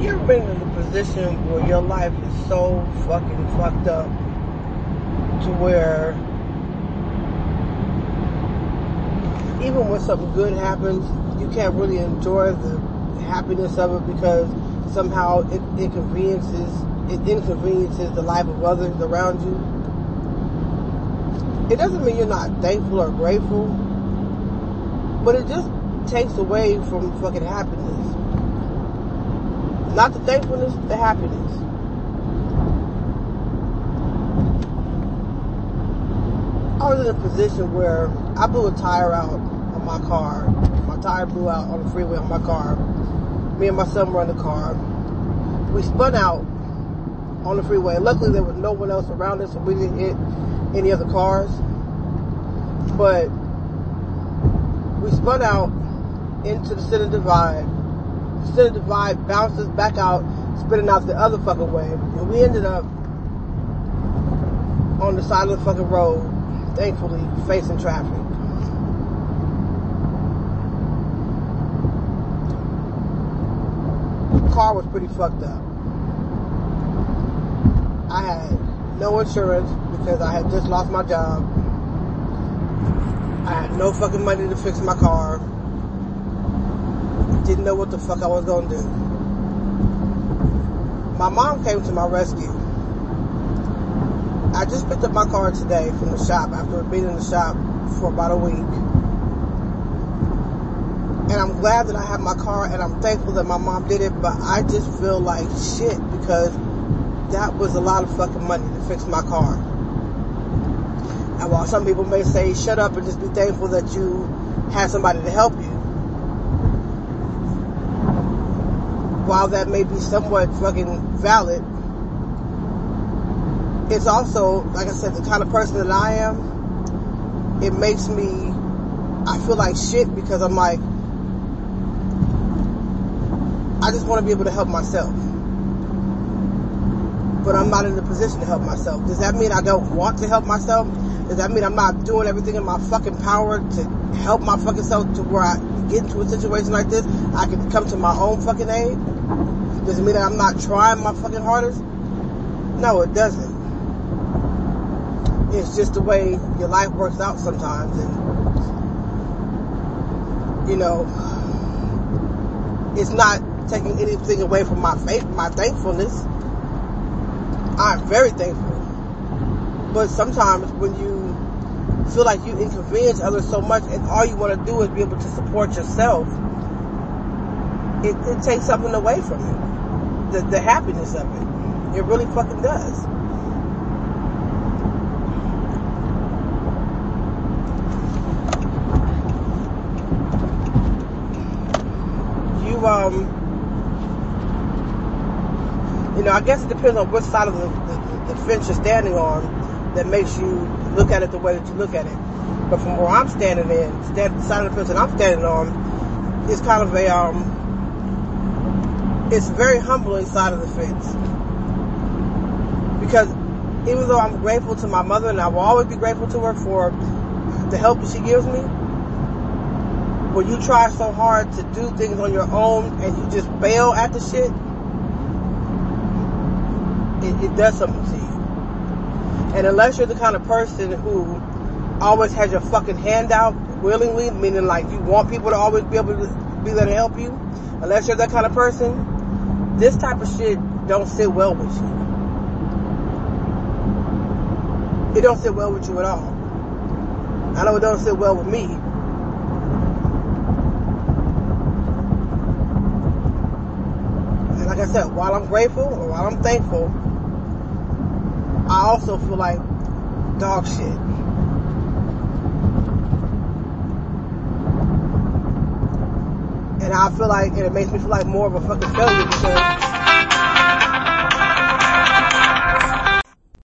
You ever been in a position where your life is so fucking fucked up to where even when something good happens, you can't really enjoy the happiness of it because somehow it inconveniences it inconveniences the life of others around you. It doesn't mean you're not thankful or grateful, but it just takes away from fucking happiness. Not the thankfulness, the happiness. I was in a position where I blew a tire out on my car. My tire blew out on the freeway on my car. Me and my son were in the car. We spun out on the freeway. Luckily, there was no one else around us, so we didn't hit any other cars. But we spun out into the center divide. Center divide bounces back out, spinning out the other fucking way. And we ended up on the side of the fucking road, thankfully, facing traffic. The car was pretty fucked up. I had no insurance because I had just lost my job. I had no fucking money to fix my car. Didn't know what the fuck I was gonna do. My mom came to my rescue. I just picked up my car today from the shop after being in the shop for about a week. And I'm glad that I have my car and I'm thankful that my mom did it, but I just feel like shit because that was a lot of fucking money to fix my car. And while some people may say, shut up and just be thankful that you had somebody to help you, while that may be somewhat fucking valid, it's also, like I said, the kind of person that I am, it makes me, I feel like shit because I'm like, I just want to be able to help myself but I'm not in the position to help myself. Does that mean I don't want to help myself? Does that mean I'm not doing everything in my fucking power to help my fucking self to where I get into a situation like this? I can come to my own fucking aid? Does it mean that I'm not trying my fucking hardest? No, it doesn't. It's just the way your life works out sometimes. And, you know, it's not taking anything away from my faith, my thankfulness. I'm very thankful. But sometimes when you feel like you inconvenience others so much and all you want to do is be able to support yourself, it, it takes something away from you. The, the happiness of it. It really fucking does. You, um, you know, I guess it depends on which side of the, the, the, fence you're standing on that makes you look at it the way that you look at it. But from where I'm standing in, stand, the side of the fence that I'm standing on, it's kind of a, um, it's very humbling side of the fence. Because even though I'm grateful to my mother and I will always be grateful to her for the help that she gives me, when you try so hard to do things on your own and you just fail at the shit, it, it does something to you. And unless you're the kind of person who always has your fucking hand out willingly, meaning like you want people to always be able to be there to help you, unless you're that kind of person, this type of shit don't sit well with you. It don't sit well with you at all. I know it don't sit well with me. And like I said, while I'm grateful or while I'm thankful, I also feel like dog shit. And I feel like, and it makes me feel like more of a fucking failure because